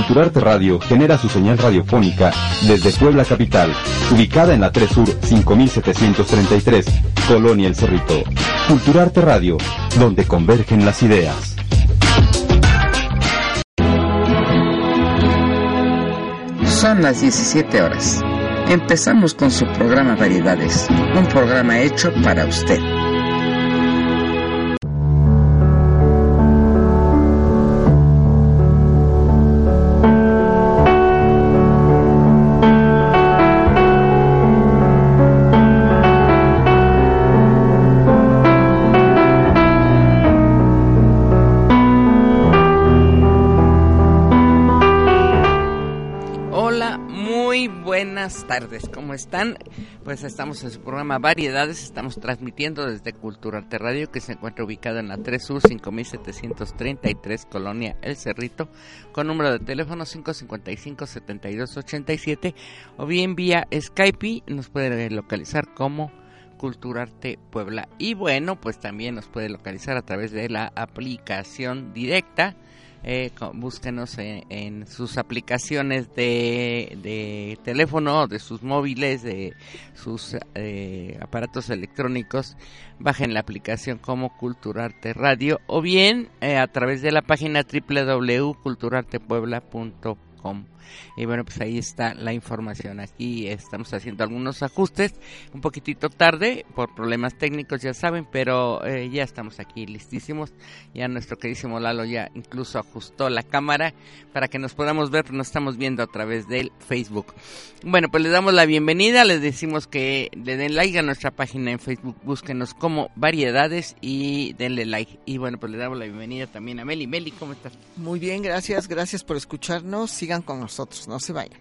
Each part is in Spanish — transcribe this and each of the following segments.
Culturarte Radio genera su señal radiofónica desde Puebla Capital, ubicada en la 3 Sur 5733, Colonia El Cerrito. Culturarte Radio, donde convergen las ideas. Son las 17 horas. Empezamos con su programa Variedades, un programa hecho para usted. Tardes. ¿Cómo están? Pues estamos en su programa Variedades. Estamos transmitiendo desde Cultura Radio, que se encuentra ubicado en la 3 Sur 5733, Colonia El Cerrito, con número de teléfono 555-7287, o bien vía Skype. Nos puede localizar como Culturarte Puebla. Y bueno, pues también nos puede localizar a través de la aplicación directa. Eh, en, en sus aplicaciones de, de teléfono, de sus móviles, de sus eh, aparatos electrónicos. Bajen la aplicación como Culturarte Radio o bien eh, a través de la página www.culturartepuebla.com. Y bueno, pues ahí está la información. Aquí estamos haciendo algunos ajustes, un poquitito tarde por problemas técnicos, ya saben, pero eh, ya estamos aquí listísimos. Ya nuestro queridísimo Lalo ya incluso ajustó la cámara para que nos podamos ver, nos estamos viendo a través del Facebook. Bueno, pues les damos la bienvenida, les decimos que le den like a nuestra página en Facebook, búsquenos como variedades y denle like. Y bueno, pues le damos la bienvenida también a Meli. Meli, ¿cómo estás? Muy bien, gracias, gracias por escucharnos. Sigan con nosotros, no se vayan.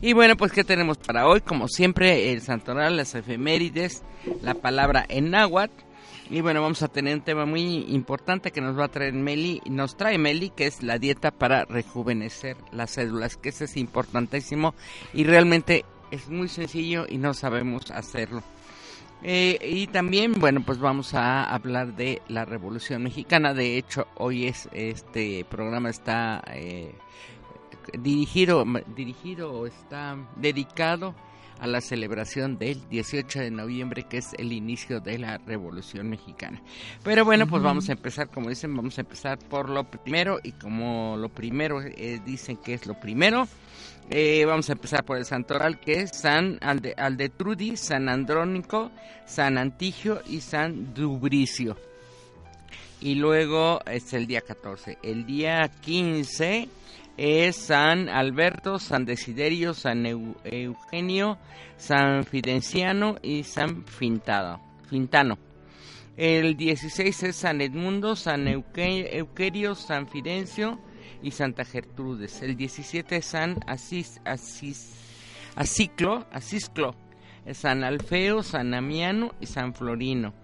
Y bueno, pues ¿qué tenemos para hoy? Como siempre, el santoral, las efemérides, la palabra en náhuatl. Y bueno, vamos a tener un tema muy importante que nos va a traer Meli, nos trae Meli, que es la dieta para rejuvenecer las células, que eso es importantísimo y realmente es muy sencillo y no sabemos hacerlo. Eh, y también, bueno, pues vamos a hablar de la Revolución Mexicana. De hecho, hoy es este programa está eh, dirigido, dirigido o está dedicado a la celebración del 18 de noviembre, que es el inicio de la Revolución Mexicana. Pero bueno, pues vamos a empezar, como dicen, vamos a empezar por lo primero, y como lo primero eh, dicen que es lo primero, eh, vamos a empezar por el santoral, que es San Alde, Aldetrudi, San Andrónico, San Antigio y San Dubricio. Y luego es el día 14. El día 15 es San Alberto, San Desiderio, San Eu- Eugenio, San Fidenciano y San Fintado, Fintano. El 16 es San Edmundo, San Euque- Euquerio, San Fidencio y Santa Gertrudes. El 17 es San Asís, Asís, Asiclo, Asisclo, San Alfeo, San Amiano y San Florino.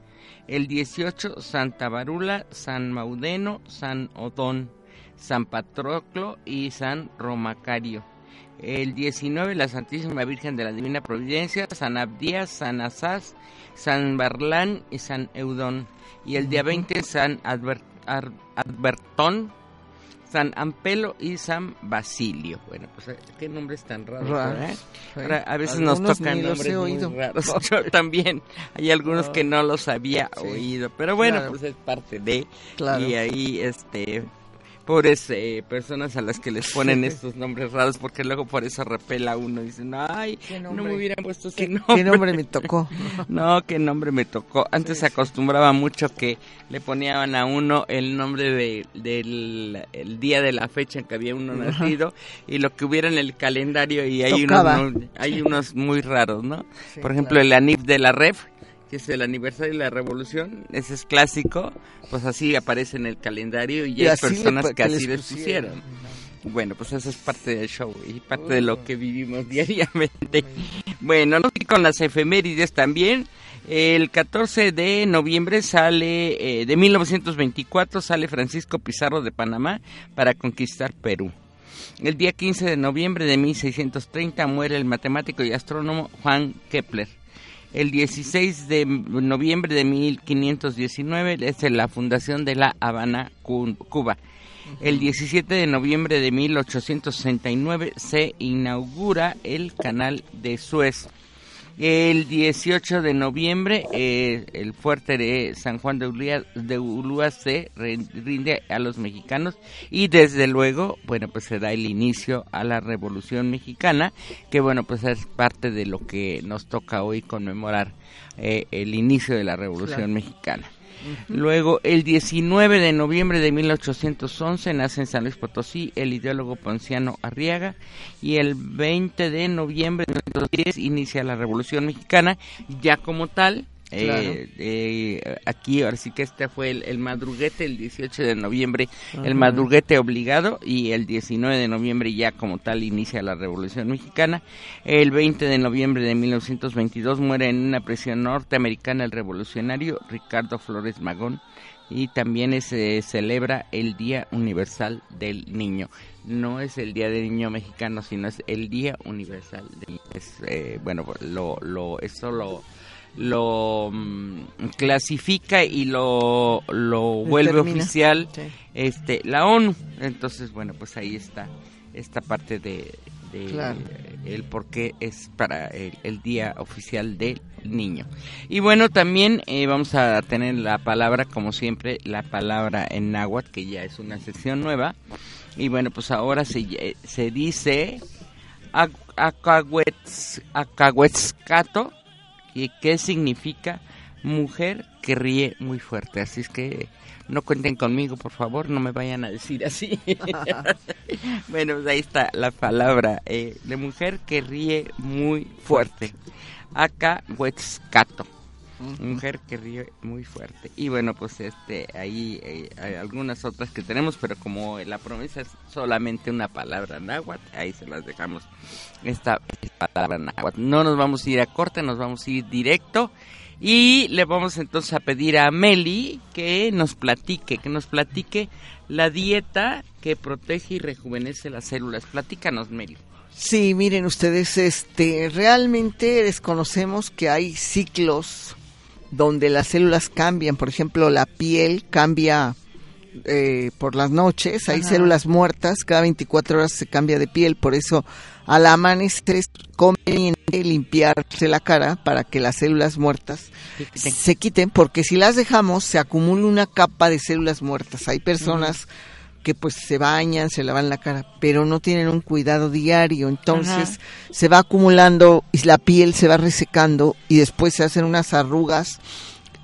El 18 Santa Barula, San Maudeno, San Odón. San Patroclo y San Romacario. El 19, la Santísima Virgen de la Divina Providencia, San Abdías, San Asás, San Barlán y San Eudón. Y el día 20, San Adver- Ar- Adbertón, San Ampelo y San Basilio. Bueno, pues eh, qué nombres tan raros. A veces nos tocan nombres he muy oído. raros. Yo también. Hay algunos que no los había Sí. oído. Pero bueno, Claro. pues es parte de... Claro. Y ahí, este, pobres eh, personas a las que les ponen estos nombres raros, porque luego por eso repela uno. Dicen, ay, ¿Qué no me hubieran puesto ese ¿Qué, nombre. qué nombre me tocó? No, qué nombre me tocó. Antes Sí, se sí. acostumbraba mucho que le ponían a uno el nombre de, del el día de la fecha en que había uno nacido y lo que hubiera en el calendario y hay Tocaba. unos, muy- hay unos muy raros, ¿no? Sí, Por ejemplo, claro. el ANIF de la REF que es el aniversario de la revolución, ese es clásico, pues así aparece en el calendario y, Y hay le personas que así les pusieron. pusieron. Bueno, pues eso es parte del show y parte de lo que vivimos diariamente. Bueno, no y con las efemérides también. El 14 de noviembre sale, eh, de 1924, sale Francisco Pizarro de Panamá para conquistar Perú. El día 15 de noviembre de 1630 muere el matemático y astrónomo Juan Kepler. El 16 de noviembre de 1519 es la fundación de La Habana, Cu- Cuba. El 17 de noviembre de 1869 se inaugura el canal de Suez. El 18 de noviembre eh, el fuerte de San Juan de Ulúa, de Ulúa se rin- rinde a los mexicanos y desde luego, bueno, pues se da el inicio a la Revolución Mexicana, que bueno, pues es parte de lo que nos toca hoy conmemorar eh, el inicio de la Revolución Claro. Mexicana. Luego, el 19 de noviembre de 1811 nace en San Luis Potosí el ideólogo Ponciano Arriaga y el 20 de noviembre de 1910 inicia la Revolución Mexicana ya como tal. Eh, Claro. eh, aquí ahora sí que este fue el, el madruguete el 18 de noviembre el madruguete obligado y el 19 de noviembre ya como tal inicia la revolución mexicana el 20 de noviembre de 1922 muere en una prisión norteamericana el revolucionario Ricardo Flores Magón y también se celebra el Día Universal del Niño. No es el Día del Niño Mexicano, sino es el Día Universal del Niño. Es, eh, bueno, lo, lo, esto lo, lo mm, clasifica y lo, lo vuelve Determina. oficial Sí. este la ONU. Entonces, bueno, pues ahí está esta parte de, de Claro. el por qué es para el, el día oficial del niño. Y bueno, también eh, vamos a tener la palabra, como siempre, la palabra en náhuatl, que ya es una sección nueva. Y bueno, pues ahora se, eh, se dice ac- acahuetz- acahuetzcato, y qué significa mujer que ríe muy fuerte. Así es que no cuenten conmigo, por favor, no me vayan a decir así. bueno, pues ahí está la palabra eh, de mujer que ríe muy fuerte. Acá, huetzcato. Mujer que ríe muy fuerte. Y bueno, pues este ahí eh, hay algunas otras que tenemos, pero como la promesa es solamente una palabra náhuatl, ahí se las dejamos. Esta, palabra náhuatl. No nos vamos a ir a corte, nos vamos a ir directo. Y le vamos entonces a pedir a Meli que nos platique, que nos platique la dieta que protege y rejuvenece las células. Platícanos, Meli. Sí, miren ustedes, este, realmente desconocemos que hay ciclos donde las células cambian. Por ejemplo, la piel cambia eh, por las noches. Hay Ajá. células muertas. Cada 24 horas se cambia de piel. Por eso, al amanecer es conveniente limpiarse la cara para que las células muertas se quiten. Porque si las dejamos, se acumula una capa de células muertas. Hay personas que pues se bañan, se lavan la cara, pero no tienen un cuidado diario, entonces se va acumulando y la piel se va resecando y después se hacen unas arrugas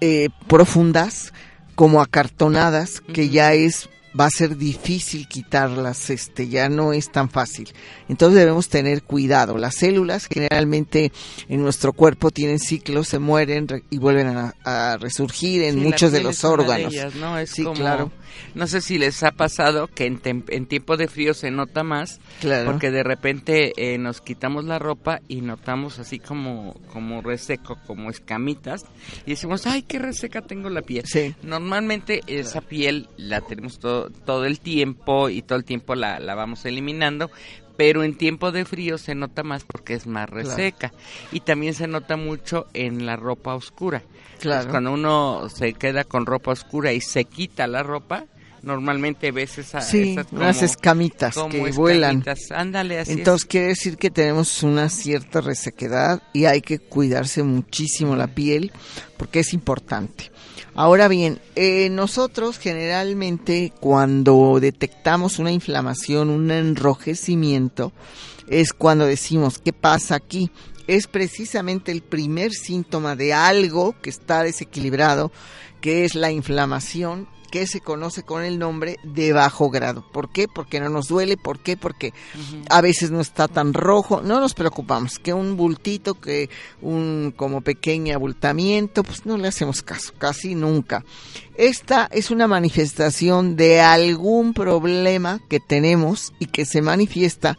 eh, profundas como acartonadas que ya es va a ser difícil quitarlas, este ya no es tan fácil. Entonces debemos tener cuidado. Las células generalmente en nuestro cuerpo tienen ciclos, se mueren re- y vuelven a, a resurgir en Sí, muchos de los de órganos. ellas, ¿no? Es Sí, como- claro. No sé si les ha pasado que en, en tiempo de frío se nota más, Claro. porque de repente eh, nos quitamos la ropa y notamos así como, como reseco, como escamitas, y decimos, ay, qué reseca tengo la piel. Sí. Normalmente esa piel la tenemos todo, todo el tiempo y todo el tiempo la, la vamos eliminando, pero en tiempo de frío se nota más porque es más reseca. Y también se nota mucho en la ropa oscura. Claro. Pues cuando uno se queda con ropa oscura y se quita la ropa, normalmente ves esa, Sí, esas como- unas escamitas como que vuelan. escamitas. Ándale, así es. Entonces quiere decir que tenemos una cierta resequedad y hay que cuidarse muchísimo la piel porque es importante. Ahora bien, eh, nosotros generalmente cuando detectamos una inflamación, un enrojecimiento, es cuando decimos, ¿qué pasa aquí? Es precisamente el primer síntoma de algo que está desequilibrado, que es la inflamación que se conoce con el nombre de bajo grado. ¿Por qué? Porque no nos duele, ¿por qué? Porque a veces no está tan rojo, no nos preocupamos, que un bultito, que un como pequeño abultamiento, pues no le hacemos caso, casi nunca. Esta es una manifestación de algún problema que tenemos y que se manifiesta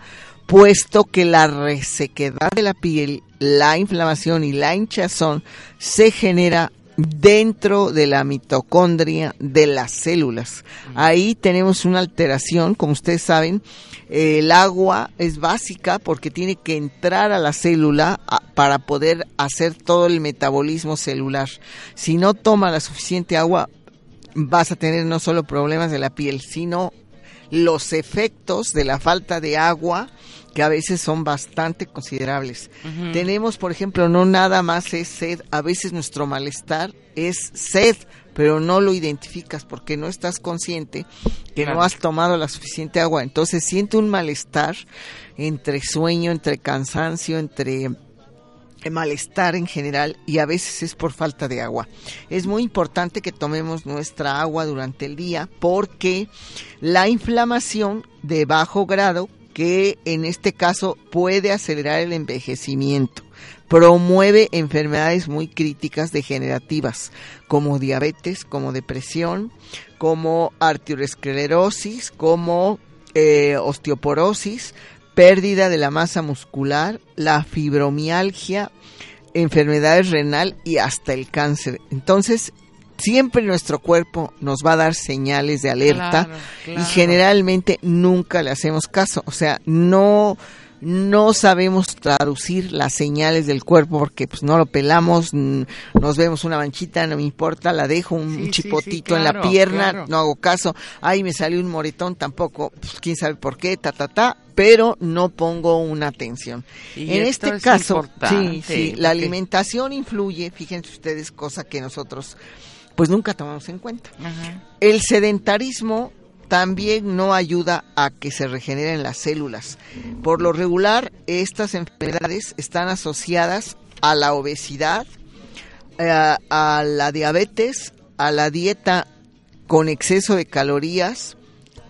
puesto que la resequedad de la piel, la inflamación y la hinchazón se genera dentro de la mitocondria de las células. Ahí tenemos una alteración, como ustedes saben, el agua es básica porque tiene que entrar a la célula para poder hacer todo el metabolismo celular. Si no toma la suficiente agua, vas a tener no solo problemas de la piel, sino los efectos de la falta de agua que a veces son bastante considerables. Tenemos, por ejemplo, no nada más es sed, a veces nuestro malestar es sed, pero no lo identificas porque no estás consciente que no has tomado la suficiente agua. Entonces siente un malestar entre sueño, entre cansancio, entre malestar en general y a veces es por falta de agua. Es muy importante que tomemos nuestra agua durante el día porque la inflamación de bajo grado que en este caso puede acelerar el envejecimiento. Promueve enfermedades muy críticas degenerativas como diabetes, como depresión, como arteriosclerosis, como eh, osteoporosis, pérdida de la masa muscular, la fibromialgia, enfermedades renal y hasta el cáncer. Entonces, siempre nuestro cuerpo nos va a dar señales de alerta y generalmente nunca le hacemos caso. O sea, no no sabemos traducir las señales del cuerpo porque pues no lo pelamos, nos vemos una manchita, no me importa, la dejo un chipotito en la pierna, no hago caso, ay me salió un moretón, tampoco, pues, quién sabe por qué, ta ta ta, pero no pongo una atención. en este caso, sí, sí, la alimentación influye, fíjense ustedes, cosa que nosotros pues nunca tomamos en cuenta. El sedentarismo también no ayuda a que se regeneren las células. Por lo regular, estas enfermedades están asociadas a la obesidad, eh, a la diabetes, a la dieta con exceso de calorías,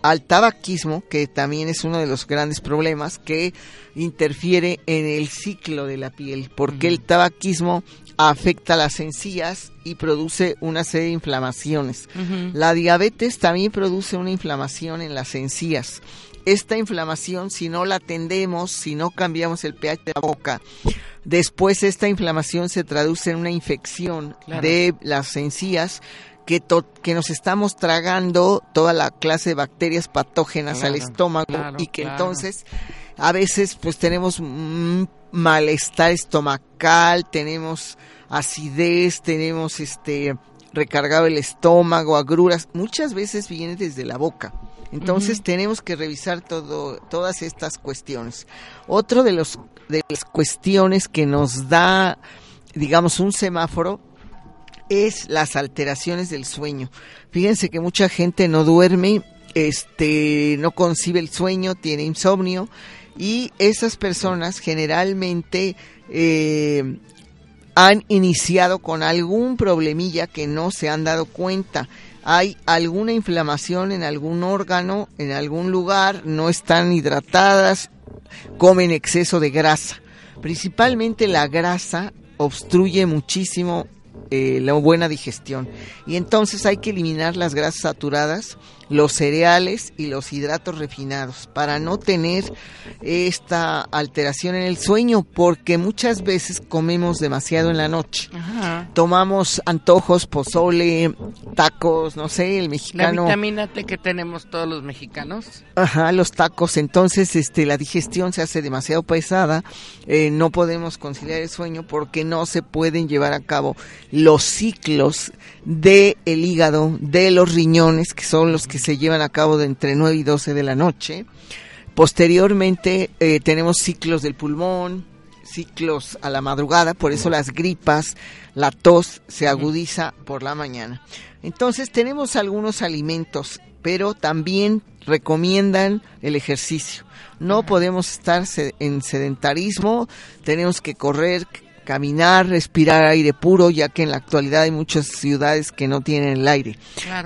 al tabaquismo, que también es uno de los grandes problemas que interfiere en el ciclo de la piel, porque el tabaquismo afecta las encías y produce una serie de inflamaciones. La diabetes también produce una inflamación en las encías. Esta inflamación, si no la atendemos, si no cambiamos el pH de la boca, después esta inflamación se traduce en una infección de las encías que, que, nos estamos tragando toda la clase de bacterias patógenas al estómago y que entonces a veces pues tenemos malestar estomacal, tenemos acidez, tenemos este recargado el estómago, agruras, muchas veces viene desde la boca. Entonces tenemos que revisar todo, todas estas cuestiones. Otro de los de las cuestiones que nos da, digamos, un semáforo es las alteraciones del sueño. Fíjense que mucha gente no duerme, este, no concibe el sueño, tiene insomnio y esas personas generalmente eh, han iniciado con algún problemilla que no se han dado cuenta. Hay alguna inflamación en algún órgano, en algún lugar, no están hidratadas, comen exceso de grasa. Principalmente la grasa obstruye muchísimo eh, la buena digestión. Y entonces hay que eliminar las grasas saturadas los cereales y los hidratos refinados para no tener esta alteración en el sueño porque muchas veces comemos demasiado en la noche. Tomamos antojos, pozole, tacos, no sé, el mexicano. La vitamina T que tenemos todos los mexicanos. Ajá, los tacos, entonces este la digestión se hace demasiado pesada, eh, no podemos conciliar el sueño porque no se pueden llevar a cabo los ciclos del el hígado, de los riñones, que son los que se llevan a cabo de entre 9 y 12 de la noche. Posteriormente eh, tenemos ciclos del pulmón, ciclos a la madrugada, por eso las gripas, la tos se agudiza por la mañana. Entonces tenemos algunos alimentos, pero también recomiendan el ejercicio. No podemos estar en sedentarismo, tenemos que correr, caminar, respirar aire puro, ya que en la actualidad hay muchas ciudades que no tienen el aire.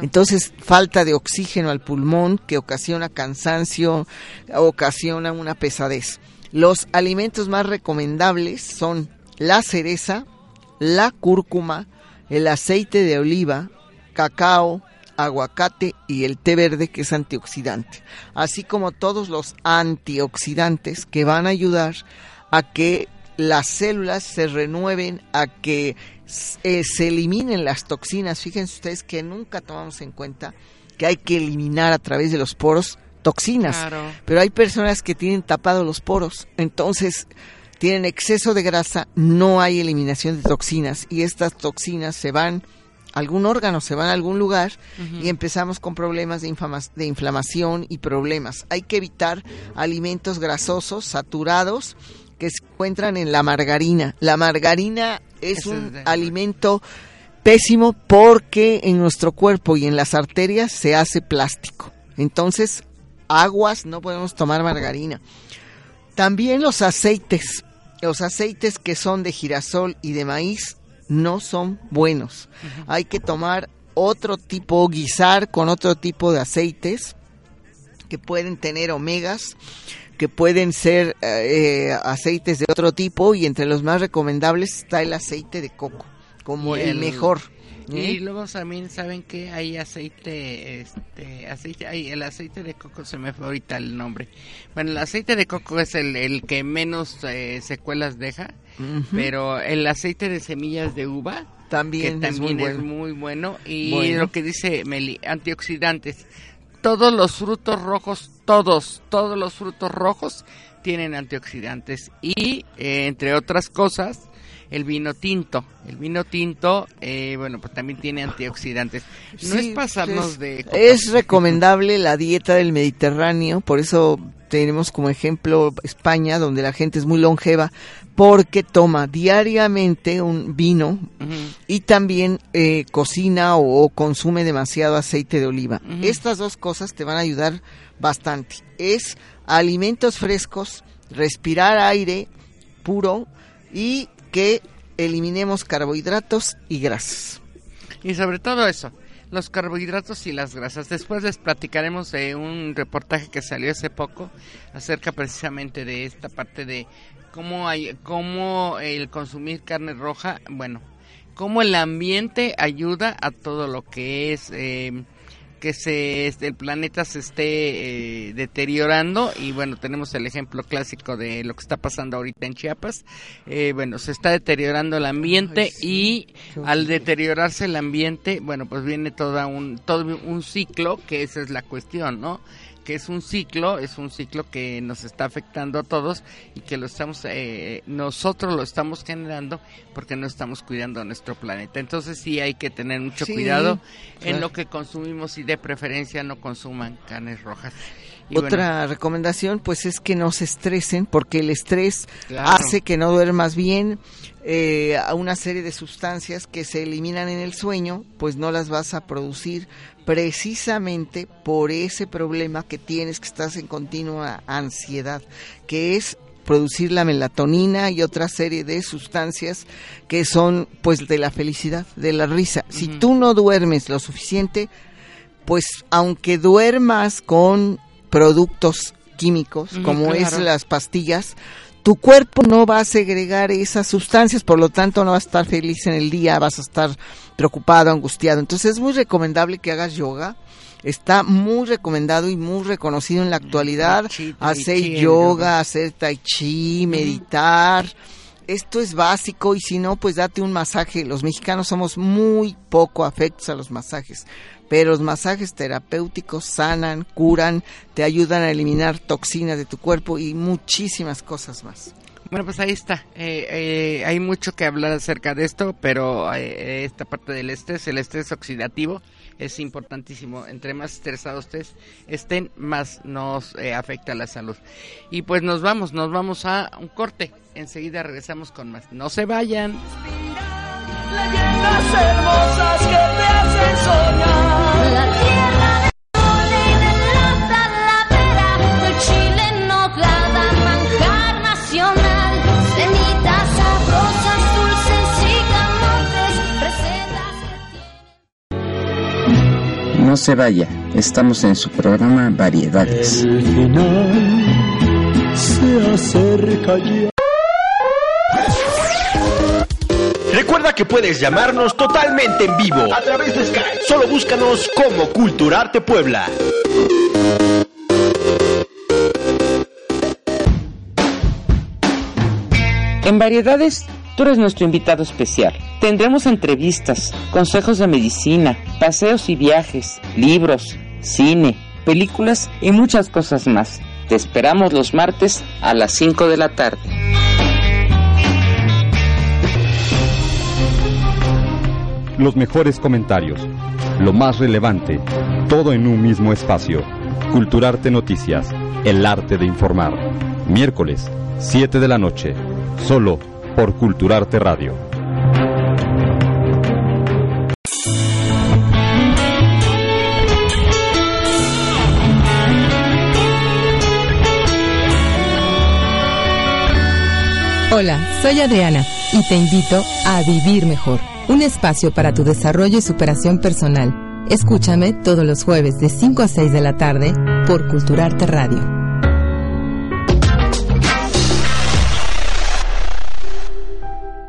Entonces, falta de oxígeno al pulmón que ocasiona cansancio, ocasiona una pesadez. Los alimentos más recomendables son la cereza, la cúrcuma, el aceite de oliva, cacao, aguacate y el té verde que es antioxidante, así como todos los antioxidantes que van a ayudar a que las células se renueven, a que eh, se eliminen las toxinas. Fíjense ustedes que nunca tomamos en cuenta que hay que eliminar a través de los poros toxinas, pero hay personas que tienen tapados los poros, entonces tienen exceso de grasa, no hay eliminación de toxinas y estas toxinas se van algún órgano, se van a algún lugar y empezamos con problemas de, de inflamación y problemas. Hay que evitar alimentos grasosos, saturados, que se encuentran en la margarina. La margarina es un alimento pésimo porque en nuestro cuerpo y en las arterias se hace plástico. Entonces, aguas, no podemos tomar margarina. También los aceites, los aceites que son de girasol y de maíz no son buenos. Hay que tomar otro tipo, guisar con otro tipo de aceites que pueden tener omegas, que pueden ser eh, aceites de otro tipo y entre los más recomendables está el aceite de coco, como el, mejor. Y luego también saben que hay aceite, este, aceite, el aceite de coco se me fue ahorita el nombre. Bueno, el aceite de coco es el, el que menos eh, secuelas deja pero el aceite de semillas de uva también, que también es, muy bueno. y lo que dice Meli, antioxidantes. Todos los frutos rojos, todos, todos los frutos rojos tienen antioxidantes y eh, entre otras cosas el vino tinto. El vino tinto, eh, bueno, pues también tiene antioxidantes. No es pasarnos de... Es recomendable la dieta del Mediterráneo, por eso tenemos como ejemplo España, donde la gente es muy longeva, porque toma diariamente un vino y también eh, cocina o, consume demasiado aceite de oliva. Estas dos cosas te van a ayudar bastante. Es alimentos frescos, respirar aire puro y que eliminemos carbohidratos y grasas. Y sobre todo eso, los carbohidratos y las grasas. Después les platicaremos de un reportaje que salió hace poco acerca precisamente de esta parte de cómo hay cómo el consumir carne roja, bueno, cómo el ambiente ayuda a todo lo que es eh, que se el planeta se esté eh, deteriorando. Y bueno tenemos el ejemplo clásico de lo que está pasando ahorita en Chiapas. Eh, bueno se está deteriorando el ambiente y al deteriorarse el ambiente bueno pues viene toda un todo un ciclo que esa es la cuestión no que es un ciclo, es un ciclo que nos está afectando a todos y que lo estamos, eh, nosotros lo estamos generando porque no estamos cuidando nuestro planeta. Entonces sí hay que tener mucho cuidado en lo que consumimos y de preferencia no consuman carnes rojas. Otra recomendación pues es que no se estresen porque el estrés hace que no duermas bien, eh, a una serie de sustancias que se eliminan en el sueño, pues no las vas a producir precisamente por ese problema que tienes, que estás en continua ansiedad, que es producir la melatonina y otra serie de sustancias que son pues de la felicidad, de la risa. Si tú no duermes lo suficiente, pues aunque duermas con productos químicos, como es las pastillas, tu cuerpo no va a segregar esas sustancias, por lo tanto no va a estar feliz en el día, vas a estar preocupado, angustiado. Entonces es muy recomendable que hagas yoga. Está muy recomendado y muy reconocido en la actualidad hacer yoga, hacer tai chi, meditar. Esto es básico y si no, pues date un masaje. Los mexicanos somos muy poco afectos a los masajes pero los masajes terapéuticos sanan, curan, te ayudan a eliminar toxinas de tu cuerpo y muchísimas cosas más. Bueno, pues ahí está. Eh, eh, hay mucho que hablar acerca de esto, pero eh, esta parte del estrés, el estrés oxidativo, es importantísimo. Entre más estresados ustedes estén, más nos afecta la salud. Y pues nos vamos, nos vamos a un corte. Enseguida regresamos con más. No se vayan leyendas hermosas que te hacen soñar. La tierra No se vaya, estamos en su programa Variedades. El final se acerca ya. Recuerda que puedes llamarnos totalmente en vivo a través de Skype. Solo búscanos como Culturarte Puebla. En Variedades, tú eres nuestro invitado especial. Tendremos entrevistas, consejos de medicina, paseos y viajes, libros, cine, películas y muchas cosas más. Te esperamos los martes a las 5 de la tarde. Los mejores comentarios, lo más relevante, todo en un mismo espacio. Culturarte Noticias, el arte de informar. Miércoles, 7 de la noche, solo por Culturarte Radio. Hola, soy Adriana y te invito a Vivir Mejor, un espacio para tu desarrollo y superación personal. Escúchame todos los jueves de 5 a 6 de la tarde por Culturarte Radio.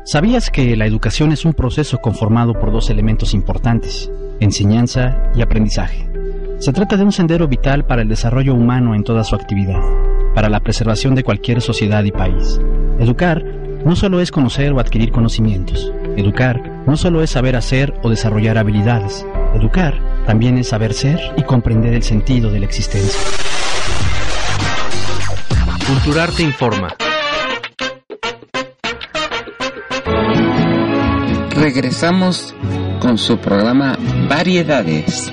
¿Sabías que la educación es un proceso conformado por dos elementos importantes, enseñanza y aprendizaje? Se trata de un sendero vital para el desarrollo humano en toda su actividad, para la preservación de cualquier sociedad y país. Educar no solo es conocer o adquirir conocimientos. Educar no solo es saber hacer o desarrollar habilidades. Educar también es saber ser y comprender el sentido de la existencia. Culturarte informa. Regresamos con su programa Variedades.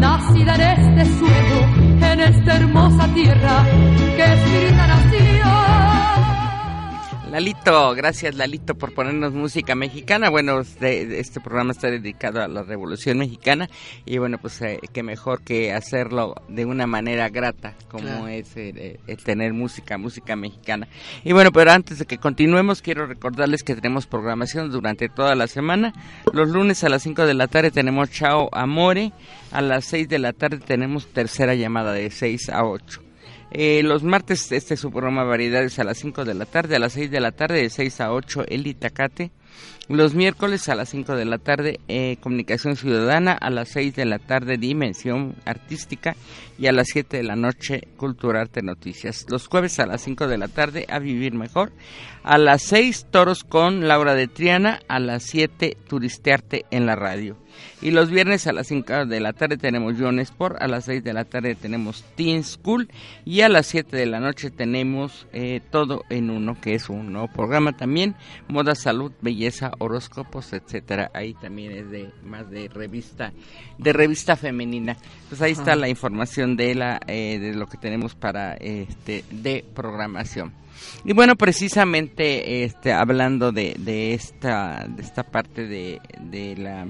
Nacida en este suelo, en esta hermosa tierra que es mi. Lalito, gracias Lalito por ponernos música mexicana. Bueno, este, este programa está dedicado a la Revolución Mexicana y bueno, pues eh, qué mejor que hacerlo de una manera grata como Claro. es eh, el tener música, música mexicana. Y bueno, pero antes de que continuemos, quiero recordarles que tenemos programación durante toda la semana. Los lunes a las 5 de la tarde tenemos Chao Amore, a las 6 de la tarde tenemos tercera llamada de 6 a 8. Eh, los martes, este es su programa Variedades a las 5 de la tarde, a las 6 de la tarde, de 6 a 8, El Itacate. Los miércoles a las 5 de la tarde, eh, Comunicación Ciudadana, a las 6 de la tarde, Dimensión Artística, y a las 7 de la noche, Cultura Arte Noticias. Los jueves a las 5 de la tarde, A Vivir Mejor. A las 6, Toros con Laura de Triana, a las 7, Turistearte en la radio. Y los viernes a las 5 de la tarde tenemos John Sport, a las 6 de la tarde tenemos Teen School y a las 7 de la noche tenemos eh, Todo en Uno, que es un nuevo programa también, moda, salud, belleza, horóscopos, etcétera. Ahí también es de más de revista, de revista femenina. Pues ahí está la información eh, de lo que tenemos para este de programación. Y bueno, precisamente este hablando de, de esta de esta parte de, de la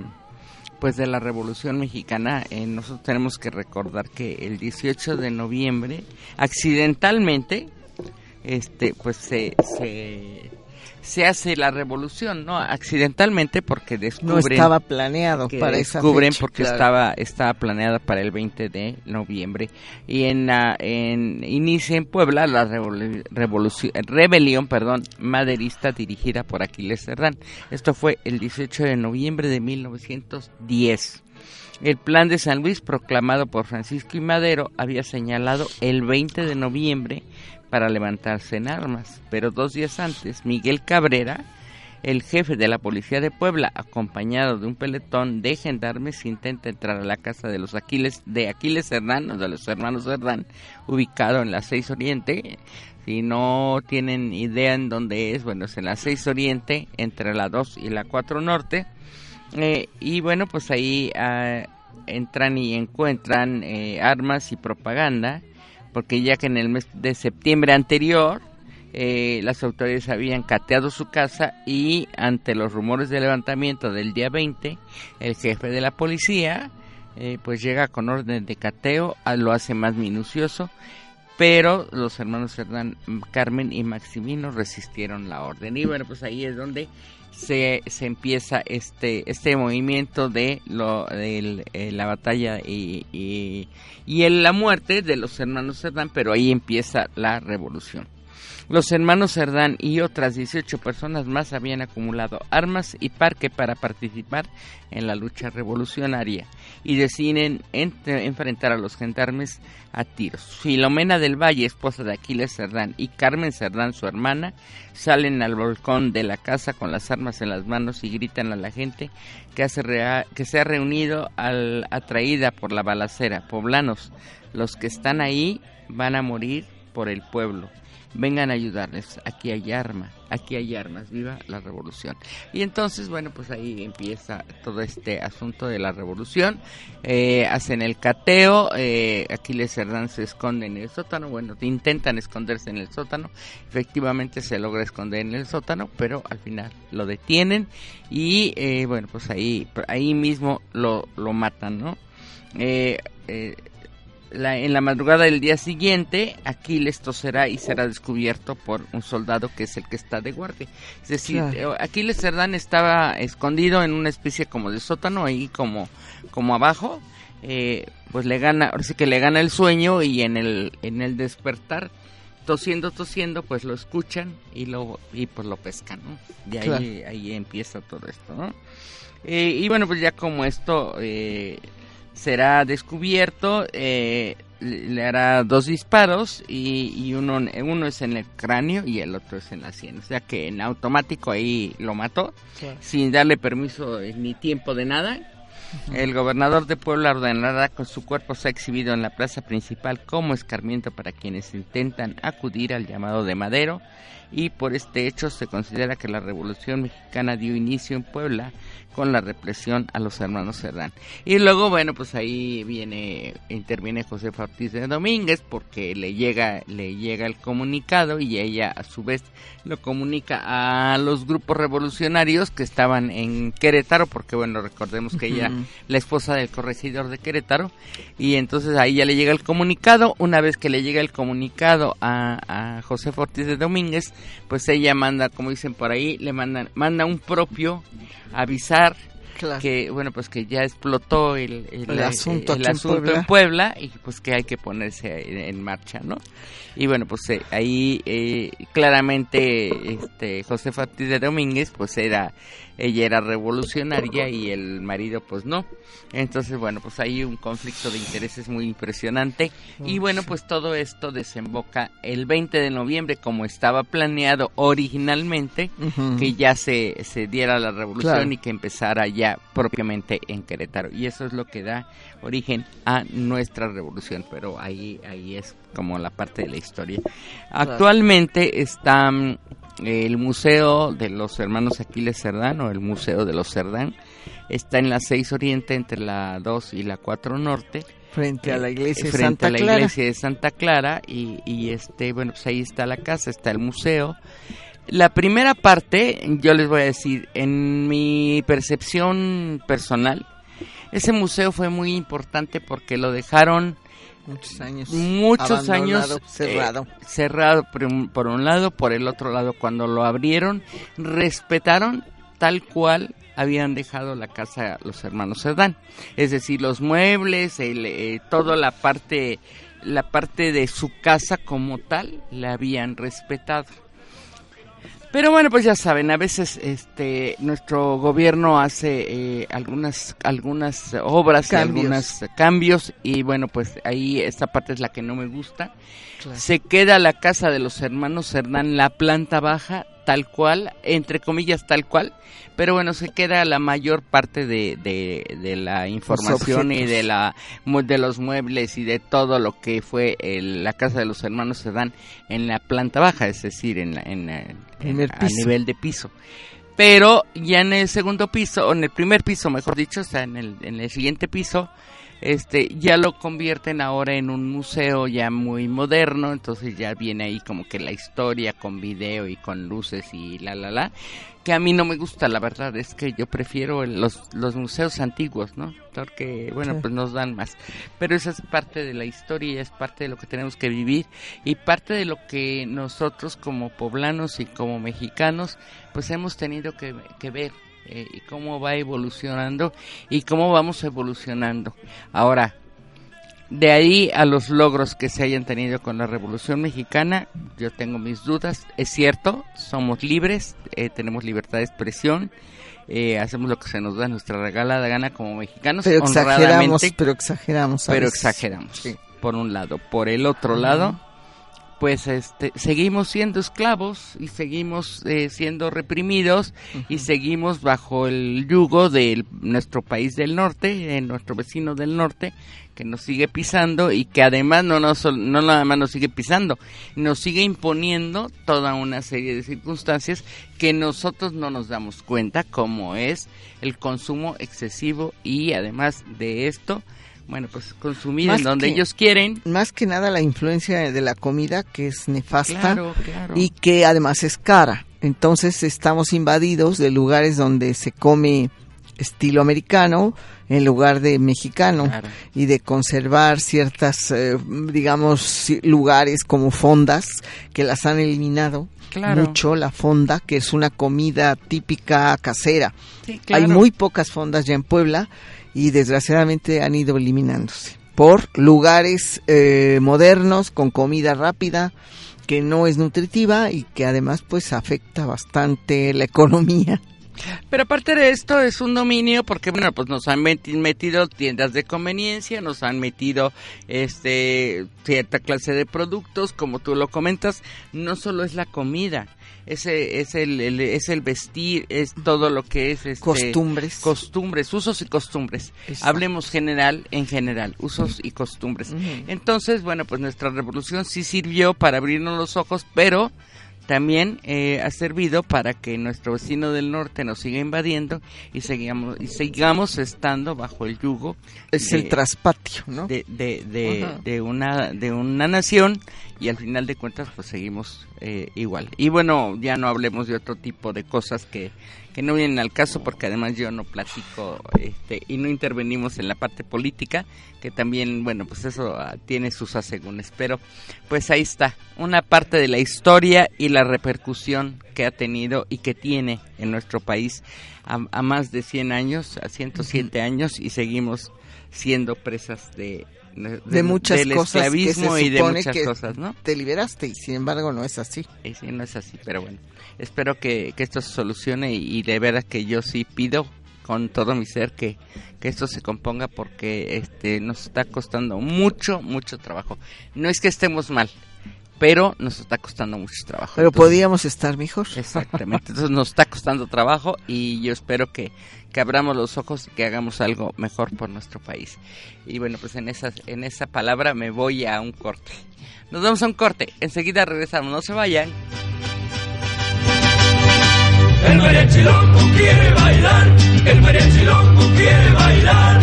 pues de la Revolución Mexicana, eh, nosotros tenemos que recordar que el 18 de noviembre, accidentalmente, este, pues se, se, se hace la revolución, ¿no? Accidentalmente porque No descubren estaba planeado que para esa descubren fecha, porque claro. estaba estaba planeada para el 20 de noviembre y en la en inicia en Puebla la revolu- revolución rebelión perdón maderista dirigida por Aquiles Cerdán esto fue el 18 de noviembre de 1910 el plan de San Luis proclamado por Francisco y Madero había señalado el 20 de noviembre para levantarse en armas pero dos días antes Miguel Cabrera el jefe de la policía de Puebla, acompañado de un peletón de gendarmes, intenta entrar a la casa de los Aquiles, de Aquiles Hernán, de los hermanos Hernán, ubicado en la 6 Oriente. Si no tienen idea en dónde es, bueno, es en la 6 Oriente, entre la 2 y la 4 Norte. Eh, y bueno, pues ahí ah, entran y encuentran eh, armas y propaganda porque ya que en el mes de septiembre anterior eh, las autoridades habían cateado su casa y ante los rumores de levantamiento del día 20, el jefe de la policía eh, pues llega con orden de cateo, a- lo hace más minucioso, pero los hermanos Hernán, Carmen y Maximino resistieron la orden. Y bueno, pues ahí es donde se, se empieza este este movimiento de lo del, eh, la batalla y, y, la muerte de los hermanos Cerdán, pero ahí empieza la revolución. Los hermanos Cerdán y otras 18 personas más habían acumulado armas y parque para participar en la lucha revolucionaria y deciden ent- enfrentar a los gendarmes a tiros. Filomena del Valle, esposa de Aquiles Cerdán, y Carmen Cerdán, su hermana, salen al balcón de la casa con las armas en las manos y gritan a la gente que, hace que se ha reunido al, atraída por la balacera. Poblanos, los que están ahí van a morir por el pueblo. Vengan a ayudarles, aquí hay armas, aquí hay armas, viva la revolución. Y entonces, bueno, pues ahí empieza todo este asunto de la revolución. Eh, hacen el cateo, eh, Aquiles Cerdán se esconde en el sótano, bueno, intentan esconderse en el sótano, efectivamente se logra esconder en el sótano, pero al final lo detienen y eh, bueno, pues ahí, ahí mismo lo, lo matan, ¿no? Eh, eh, la- en la madrugada del día siguiente, Aquiles toserá y será descubierto por un soldado que es el que está de guardia. Es decir, Claro. eh, Aquiles Cerdán estaba escondido en una especie como de sótano, ahí como, como abajo. eh, pues le gana, ahora sí que le gana el sueño y en el, en el despertar, tosiendo, tosiendo, pues lo escuchan y lo, y pues lo pescan, ¿no? Y ahí, Claro. ahí empieza todo esto, ¿no? Eh, y bueno, pues ya como esto eh, será descubierto, eh, le hará dos disparos y, y uno, uno es en el cráneo y el otro es en la sien. O sea que en automático ahí lo mató, sin darle permiso ni tiempo de nada. El gobernador de Puebla ordenará que su cuerpo sea exhibido en la plaza principal como escarmiento para quienes intentan acudir al llamado de Madero y por este hecho se considera que la Revolución Mexicana dio inicio en Puebla con la represión a los hermanos Cerdán. Y luego, bueno, pues ahí viene, interviene José Ortiz de Domínguez porque le llega, le llega el comunicado y ella a su vez lo comunica a los grupos revolucionarios que estaban en Querétaro, porque bueno, recordemos que ella, Ujú. la esposa del corregidor de Querétaro, y entonces ahí ya le llega el comunicado, una vez que le llega el comunicado a, a José Ortiz de Domínguez, pues ella manda, como dicen por ahí, le mandan, manda un propio avisar Claro. que bueno pues que ya explotó el, El asunto el aquí en asunto Puebla. en Puebla y pues que hay que ponerse en, en marcha no y bueno pues eh, ahí eh, claramente este José Ortiz de Domínguez pues era ella era revolucionaria y el marido pues no entonces bueno pues hay un conflicto de intereses muy impresionante y bueno pues todo esto desemboca el 20 de noviembre como estaba planeado originalmente que ya se, se diera la revolución Claro. y que empezara ya propiamente en Querétaro. Y eso es lo que da origen a nuestra revolución, pero ahí, ahí es como la parte de la historia. Actualmente está el Museo de los Hermanos Aquiles Cerdán o el Museo de los Cerdán. Está en la 6 Oriente entre la 2 y la 4 Norte Frente a la iglesia de frente Santa a la Clara. iglesia de Santa Clara y, y este bueno pues ahí está la casa está el museo la primera parte yo les voy a decir en mi percepción personal ese museo fue muy importante porque lo dejaron Muchos años. muchos años cerrado. eh, cerrado por un, por un lado por el otro lado cuando lo abrieron respetaron tal cual habían dejado la casa los hermanos Cerdán es decir los muebles el, eh, toda la parte la parte de su casa como tal la habían respetado pero bueno, pues ya saben, a veces este nuestro gobierno hace eh, algunas algunas obras y Cambios. algunos cambios y bueno, pues ahí esta parte es la que no me gusta. Claro. Se queda la casa de los hermanos Hernán, la planta baja, tal cual, entre comillas tal cual, pero bueno, se queda la mayor parte de, de, de la información y de la de los muebles y de todo lo que fue el- la casa de los hermanos Hernán en la planta baja, es decir, en, la, en, la- en- Primer a nivel de piso. Pero ya en el segundo piso, o en el primer piso, mejor dicho, o sea, en el, en el siguiente piso, este ya lo convierten ahora en un museo ya muy moderno, entonces ya viene ahí como que la historia con video y con luces y la la la, que a mí no me gusta, la verdad es que yo prefiero los los museos antiguos, ¿no? Porque bueno, Sí. pues nos dan más. Pero esa es parte de la historia, es parte de lo que tenemos que vivir y parte de lo que nosotros como poblanos y como mexicanos pues hemos tenido que, que ver eh, y cómo va evolucionando y cómo vamos evolucionando. Ahora, de ahí a los logros que se hayan tenido con la Revolución Mexicana, yo tengo mis dudas. Es cierto, somos libres, eh, tenemos libertad de expresión, eh, hacemos lo que se nos da nuestra regalada gana como mexicanos, Pero exageramos, pero exageramos. pero exageramos. Por un lado, por el otro lado, pues este seguimos siendo esclavos y seguimos eh, siendo reprimidos y seguimos bajo el yugo de nuestro país del norte, de nuestro vecino del norte que nos sigue pisando y que además no nos no nada más nos sigue pisando, nos sigue imponiendo toda una serie de circunstancias que nosotros no nos damos cuenta como es el consumo excesivo y además de esto bueno, pues consumir Más en donde que- ellos quieren. Más que nada la influencia de la comida, que es nefasta Claro, claro. y que además es cara. Entonces estamos invadidos de lugares donde se come estilo americano en lugar de mexicano Claro. y de conservar ciertas, eh, digamos, lugares como fondas que las han eliminado Claro. mucho, la fonda, que es una comida típica casera. Sí, Hay muy pocas fondas ya en Puebla y desgraciadamente han ido eliminándose por lugares eh, modernos con comida rápida que no es nutritiva y que además pues afecta bastante la economía. Pero aparte de esto es un dominio porque bueno pues nos han meti- metido tiendas de conveniencia, nos han metido este cierta clase de productos como tú lo comentas, no solo es la comida, ese es el, el- es el vestir, es todo lo que es este, Costumbres. costumbres, usos y costumbres. Exacto. Hablemos general en general, usos y costumbres. Entonces, bueno, pues nuestra revolución sí sirvió para abrirnos los ojos, pero también eh, ha servido para que nuestro vecino del norte nos siga invadiendo y sigamos, y sigamos estando bajo el yugo Es de- el traspatio, ¿no? de, de, de, Ajá. de una de una nación y al final de cuentas pues seguimos eh, igual y bueno ya no hablemos de otro tipo de cosas que, que no vienen al caso porque además yo no platico este, y no intervenimos en la parte política que también bueno pues eso ah, tiene sus asegúnes. Pero pues ahí está una parte de la historia y la repercusión que ha tenido y que tiene en nuestro país a, a más de 100 años a 107 años y seguimos siendo presas de de muchas del cosas que se esclavismo y de muchas que cosas, ¿no? te liberaste y sin embargo no es así. Y sí, no es así, pero bueno. Espero que, que esto se solucione y, y de veras que yo sí pido con todo mi ser que, que esto se componga porque este nos está costando mucho, mucho trabajo. No es que estemos mal, pero nos está costando mucho trabajo. Pero Entonces, podíamos estar mejor. Exactamente, entonces nos está costando trabajo y yo espero que, que abramos los ojos y que hagamos algo mejor por nuestro país. Y bueno, pues en esa, en esa palabra me voy a un corte. Nos vamos a un corte, enseguida regresamos, no se vayan. El mariachi loco quiere bailar, el mariachi loco quiere bailar.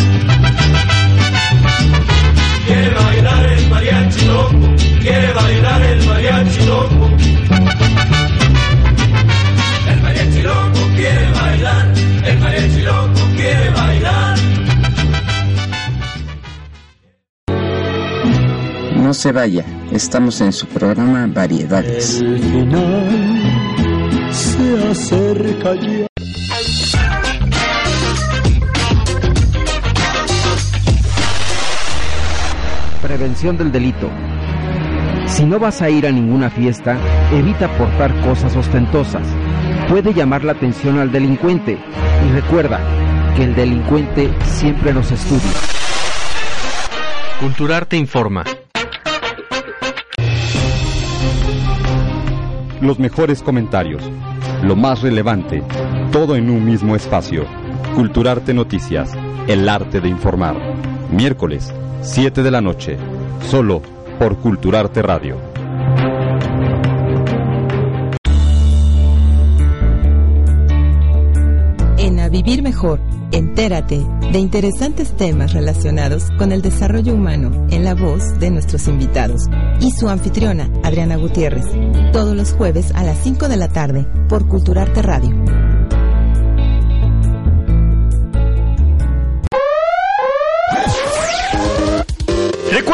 Quiere bailar el mariachi loco, quiere bailar el mariachi loco. El mariachi loco quiere bailar, el mariachi loco quiere bailar. No se vaya, estamos en su programa Variedades. El final se acerca ya. Prevención del delito. Si no vas a ir a ninguna fiesta, evita portar cosas ostentosas. Puede llamar la atención al delincuente. Y recuerda que el delincuente siempre nos estudia. Culturarte informa. Los mejores comentarios, lo más relevante, todo en un mismo espacio. Culturarte Noticias, el arte de informar. Miércoles, 7 de la noche, solo por Culturarte Radio. En vivir mejor. Entérate de interesantes temas relacionados con el desarrollo humano en la voz de nuestros invitados y su anfitriona, Adriana Gutiérrez, todos los jueves a las 5 de la tarde por Culturarte Radio.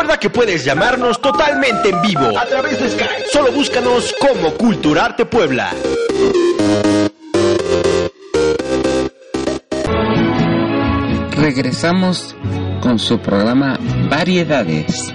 Recuerda que puedes llamarnos totalmente en vivo a través de Skype. Solo búscanos como Culturarte Puebla. Regresamos con su programa Variedades.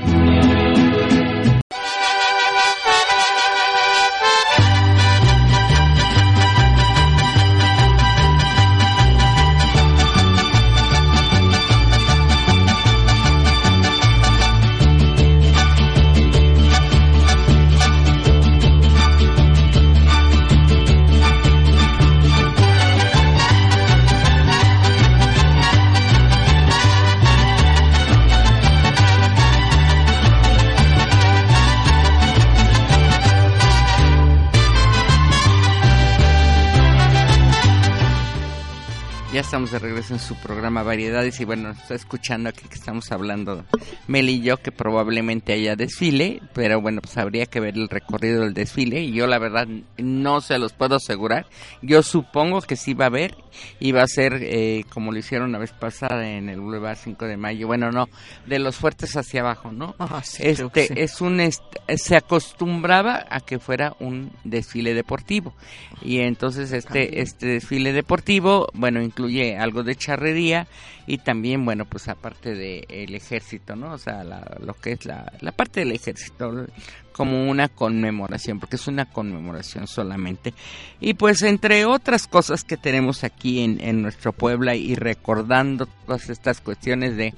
En su programa Variedades y bueno, está escuchando aquí que estamos hablando Mel y yo que probablemente haya desfile, pero bueno, pues habría que ver el recorrido del desfile y yo la verdad no se los puedo asegurar. Yo supongo que sí va a haber y va a ser eh, como lo hicieron la vez pasada en el Boulevard 5 de Mayo. Bueno, no, de los fuertes hacia abajo, ¿no? Ah, sí, este sí. es un est- se acostumbraba a que fuera un desfile deportivo y entonces este este desfile deportivo bueno incluye algo de charrería y también bueno pues aparte de el ejército no o sea la- lo que es la, la parte del ejército como una conmemoración porque es una conmemoración solamente. Y pues entre otras cosas que tenemos aquí en, en nuestro Puebla y recordando todas estas cuestiones de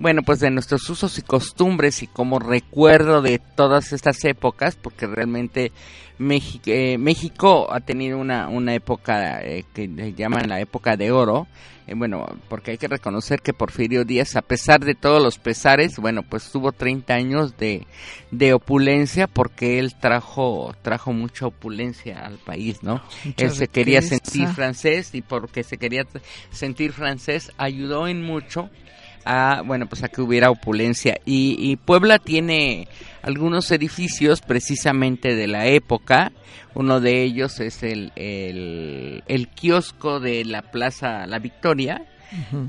bueno, pues de nuestros usos y costumbres y como recuerdo de todas estas épocas, porque realmente México, México ha tenido una, una época eh, que llaman la época de oro, eh, bueno, porque hay que reconocer que Porfirio Díaz, a pesar de todos los pesares, bueno, pues tuvo 30 años de, de opulencia porque él trajo, trajo mucha opulencia al país, ¿no? Mucha él se quería sentir francés y porque se quería sentir francés ayudó en mucho a bueno pues a que hubiera opulencia. Y, y Puebla tiene algunos edificios precisamente de la época. Uno de ellos es el, el, el kiosco de la plaza La Victoria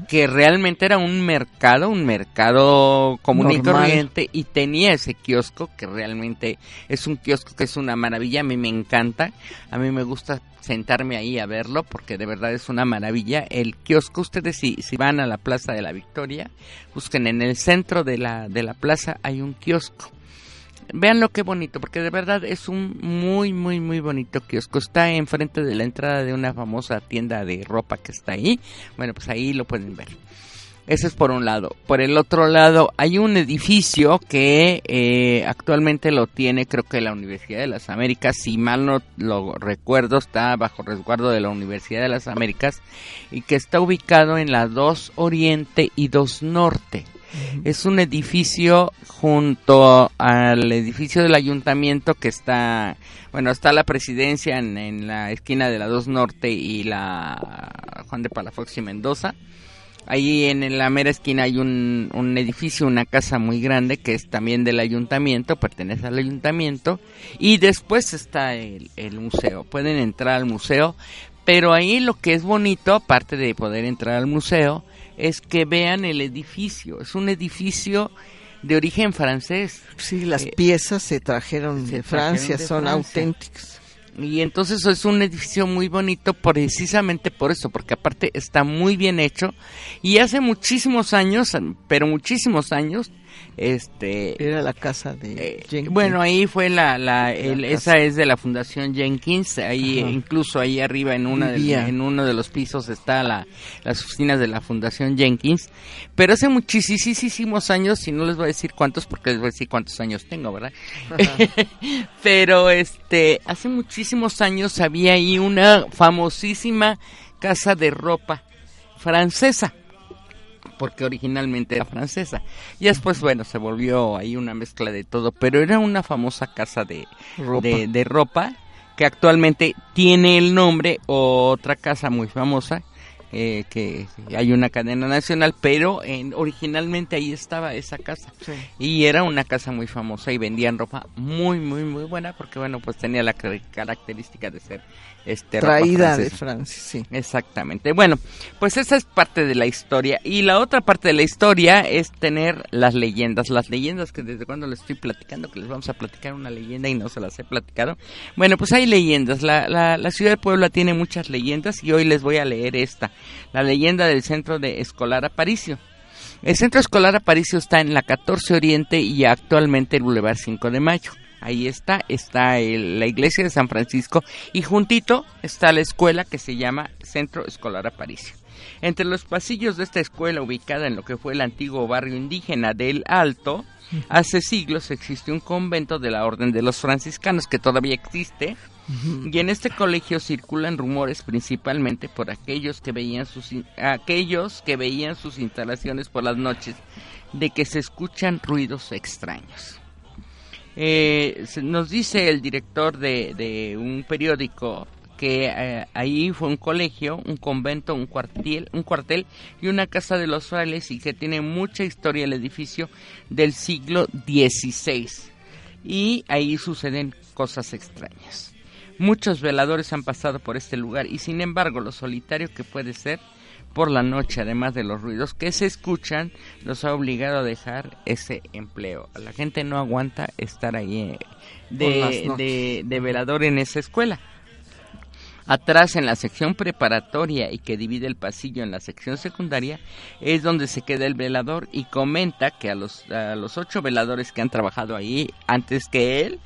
que realmente era un mercado, un mercado común y corriente y tenía ese kiosco que realmente es un kiosco que es una maravilla, a mí me encanta, a mí me gusta sentarme ahí a verlo porque de verdad es una maravilla. El kiosco, ustedes si, si van a la Plaza de la Victoria, busquen en el centro de la, de la plaza hay un kiosco. Vean lo que bonito, porque de verdad es un muy, muy, muy bonito kiosco. Está enfrente de la entrada de una famosa tienda de ropa que está ahí. Bueno, pues ahí lo pueden ver. Ese es por un lado. Por el otro lado, hay un edificio que eh, actualmente lo tiene, creo que la Universidad de las Américas. Si mal no lo recuerdo, está bajo resguardo de la Universidad de las Américas y que está ubicado en la 2 Oriente y 2 Norte. Es un edificio junto al edificio del ayuntamiento que está, bueno, está la presidencia en, la esquina de la 2 Norte y la Juan de Palafox y Mendoza. Ahí en la mera esquina hay un, un edificio, una casa muy grande que es también del ayuntamiento, pertenece al ayuntamiento. Y después está el museo. Pueden entrar al museo, pero ahí lo que es bonito, aparte de poder entrar al museo, es que vean el edificio. Es un edificio de origen francés. Sí, las Eh, piezas se trajeron se de trajeron Francia, de son Francia. auténticas. Y entonces es un edificio muy bonito precisamente por eso, porque aparte está muy bien hecho y hace muchísimos años, pero muchísimos años, este Era la casa de eh, Jenkins. bueno ahí fue la, la, el- La esa es de la fundación Jenkins ahí Ajá. incluso ahí arriba en una del- en uno de los pisos está la las oficinas de la fundación Jenkins pero hace muchísimos años y no les voy a decir cuántos porque les voy a decir cuántos años tengo verdad pero este hace muchísimos años había ahí una famosísima casa de ropa francesa porque originalmente era francesa y después bueno se volvió ahí una mezcla de todo pero era una famosa casa de Ropa. de, de ropa que actualmente tiene el nombre otra casa muy famosa eh, que hay una cadena nacional, pero en, originalmente ahí estaba esa casa. Y era una casa muy famosa y vendían ropa muy, muy, muy buena porque, bueno, pues tenía la car- característica de ser este, Traída de. Francia, sí. Exactamente. Bueno, pues esa es parte de la historia. Y la otra parte de la historia es tener las leyendas. Las leyendas que desde cuando les estoy platicando, que les vamos a platicar una leyenda y no se las he platicado. Bueno, pues hay leyendas. La, la, la ciudad de Puebla tiene muchas leyendas y hoy les voy a leer esta. La leyenda del centro de escolar Aparicio. El centro escolar Aparicio está en la 14 Oriente y actualmente el Boulevard 5 de Mayo. Ahí está, está el- la iglesia de San Francisco y juntito está la escuela que se llama Centro Escolar Aparicio. Entre los pasillos de esta escuela, ubicada en lo que fue el antiguo barrio indígena del Alto, hace siglos existió un convento de la Orden de los Franciscanos que todavía existe. Y en este colegio circulan rumores principalmente por aquellos que veían sus aquellos que veían sus instalaciones por las noches de que se escuchan ruidos extraños. Eh, nos dice el director de, de un periódico que eh, ahí fue un colegio, un convento, un cuartel, un cuartel y una casa de los frailes y que tiene mucha historia el edificio del siglo XVI. Y ahí suceden cosas extrañas. Muchos veladores han pasado por este lugar y sin embargo lo solitario que puede ser por la noche, además de los ruidos que se escuchan, los ha obligado a dejar ese empleo. La gente no aguanta estar ahí eh, de, de velador en esa escuela. Atrás en la sección preparatoria y que divide el pasillo en la sección secundaria es donde se queda el velador y comenta que a los, a los ocho veladores que han trabajado ahí antes que él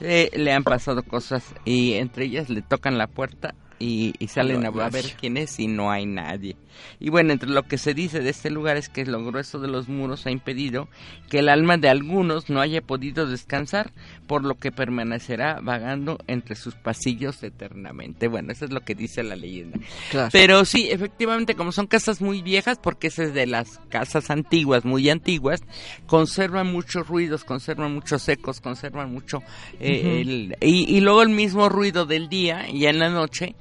eh, le han pasado cosas y entre ellas le tocan la puerta y, y salen a, a ver quién es y no hay nadie. Y bueno, entre lo que se dice de este lugar es que lo grueso de los muros ha impedido que el alma de algunos no haya podido descansar, por lo que permanecerá vagando entre sus pasillos eternamente. Bueno, eso es lo que dice la leyenda. Claro. Pero sí, efectivamente, como son casas muy viejas, porque esa es de las casas antiguas, muy antiguas, conservan muchos ruidos, conservan muchos ecos, conservan mucho... eh, el- y, y luego el mismo ruido del día y en la noche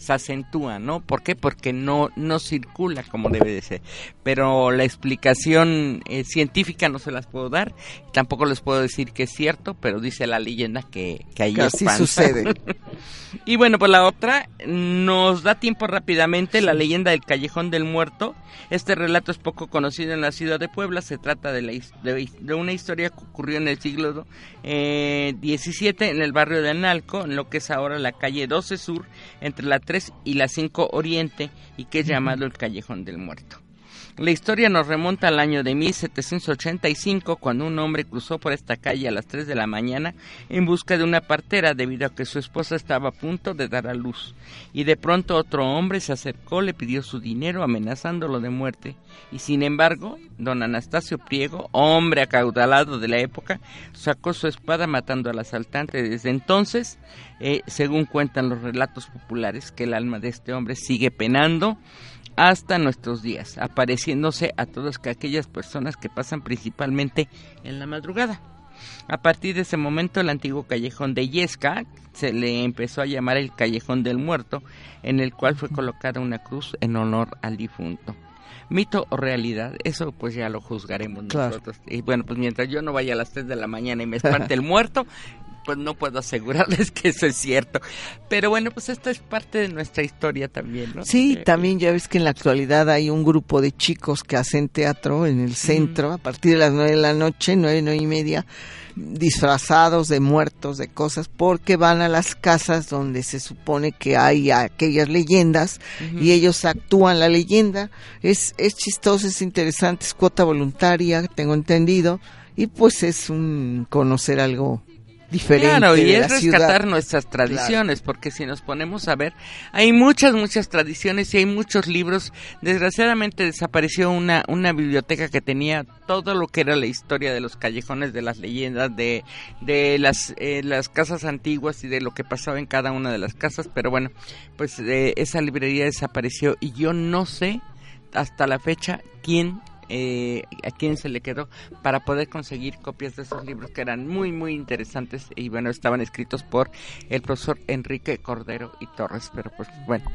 se acentúa, ¿no? ¿Por qué? Porque no, no circula como debe de ser. Pero la explicación eh, científica no se las puedo dar, tampoco les puedo decir que es cierto, pero dice la leyenda que, que ahí espanta. sucede. y bueno, pues la otra nos da tiempo rápidamente la leyenda del Callejón del Muerto. Este relato es poco conocido en la ciudad de Puebla. Se trata de, la, de, de una historia que ocurrió en el siglo eh, XVII en el barrio de Analco, en lo que es ahora la calle 12 Sur, entre la 3 y la 5 Oriente, y que es llamado el Callejón del Muerto. La historia nos remonta al año de 1785, cuando un hombre cruzó por esta calle a las 3 de la mañana en busca de una partera debido a que su esposa estaba a punto de dar a luz. Y de pronto otro hombre se acercó, le pidió su dinero amenazándolo de muerte. Y sin embargo, don Anastasio Priego, hombre acaudalado de la época, sacó su espada matando al asaltante. Desde entonces, eh, según cuentan los relatos populares, que el alma de este hombre sigue penando hasta nuestros días, apareciéndose a todas que- aquellas personas que pasan principalmente en la madrugada. A partir de ese momento, el antiguo callejón de Yesca se le empezó a llamar el callejón del muerto, en el cual fue colocada una cruz en honor al difunto. Mito o realidad, eso pues ya lo juzgaremos Claro. nosotros. Y bueno, pues mientras yo no vaya a las 3 de la mañana y me espante el muerto, pues no puedo asegurarles que eso es cierto. Pero bueno, pues esta es parte de nuestra historia también, ¿no? Sí, Eh, también ya ves que en la actualidad hay un grupo de chicos que hacen teatro en el centro a partir de las nueve de la noche, nueve, nueve y media, disfrazados de muertos, de cosas, porque van a las casas donde se supone que hay aquellas leyendas y ellos actúan la leyenda. Es, es chistoso, es interesante, es cuota voluntaria, tengo entendido, y pues es un conocer algo diferente. Claro, y de es la rescatar ciudad. nuestras tradiciones, porque si nos ponemos a ver, hay muchas, muchas tradiciones y hay muchos libros. Desgraciadamente desapareció una, una biblioteca que tenía todo lo que era la historia de los callejones, de las leyendas, de, de las, eh, las casas antiguas y de lo que pasaba en cada una de las casas, pero bueno, pues eh, esa librería desapareció y yo no sé hasta la fecha quién eh, a quién se le quedó para poder conseguir copias de esos libros que eran muy muy interesantes y bueno estaban escritos por el profesor Enrique Cordero y Torres pero pues bueno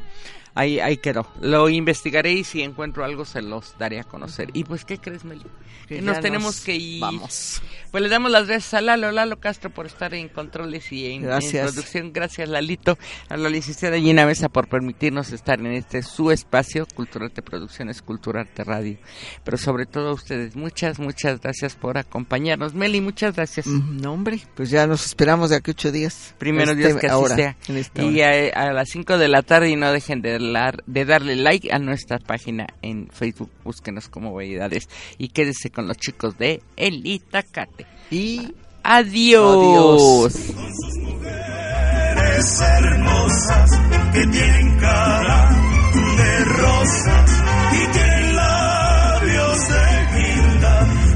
ahí, ahí quedó. Lo investigaré y si encuentro algo se los daré a conocer. Y pues, ¿qué crees, Meli? Que nos tenemos nos que ir. vamos. Pues le damos las gracias a Lalo, Lalo Castro por estar en controles y en, producción. Gracias, Lalito. A la licenciada Gina Mesa por permitirnos estar en este su espacio, Culturarte Producciones, Culturarte Radio. Pero sobre todo a ustedes, muchas, muchas gracias por acompañarnos. Meli, muchas gracias. Mm, No, hombre, pues ya nos esperamos de aquí ocho días. Primero Este, Dios que así ahora, sea. Y a, a las 5 de la tarde y no dejen de, lar- de darle like a nuestra página en Facebook. Búsquenos como Variedades. Y quédese con los chicos de El Itacate. Y adiós. mujeres hermosas que tienen cara de rosas y tienen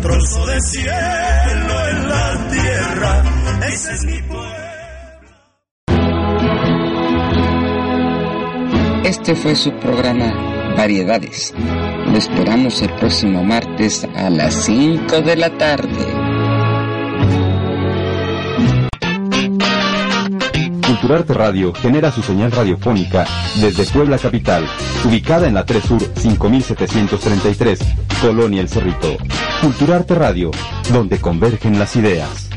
trozo de cielo en la tierra, ese es mi pueblo. Este fue su programa Variedades. Lo esperamos el próximo martes a las 5 de la tarde. Culturarte Radio genera su señal radiofónica desde Puebla Capital, ubicada en la 3 Sur 5733, Colonia El Cerrito. Culturarte Radio, donde convergen las ideas.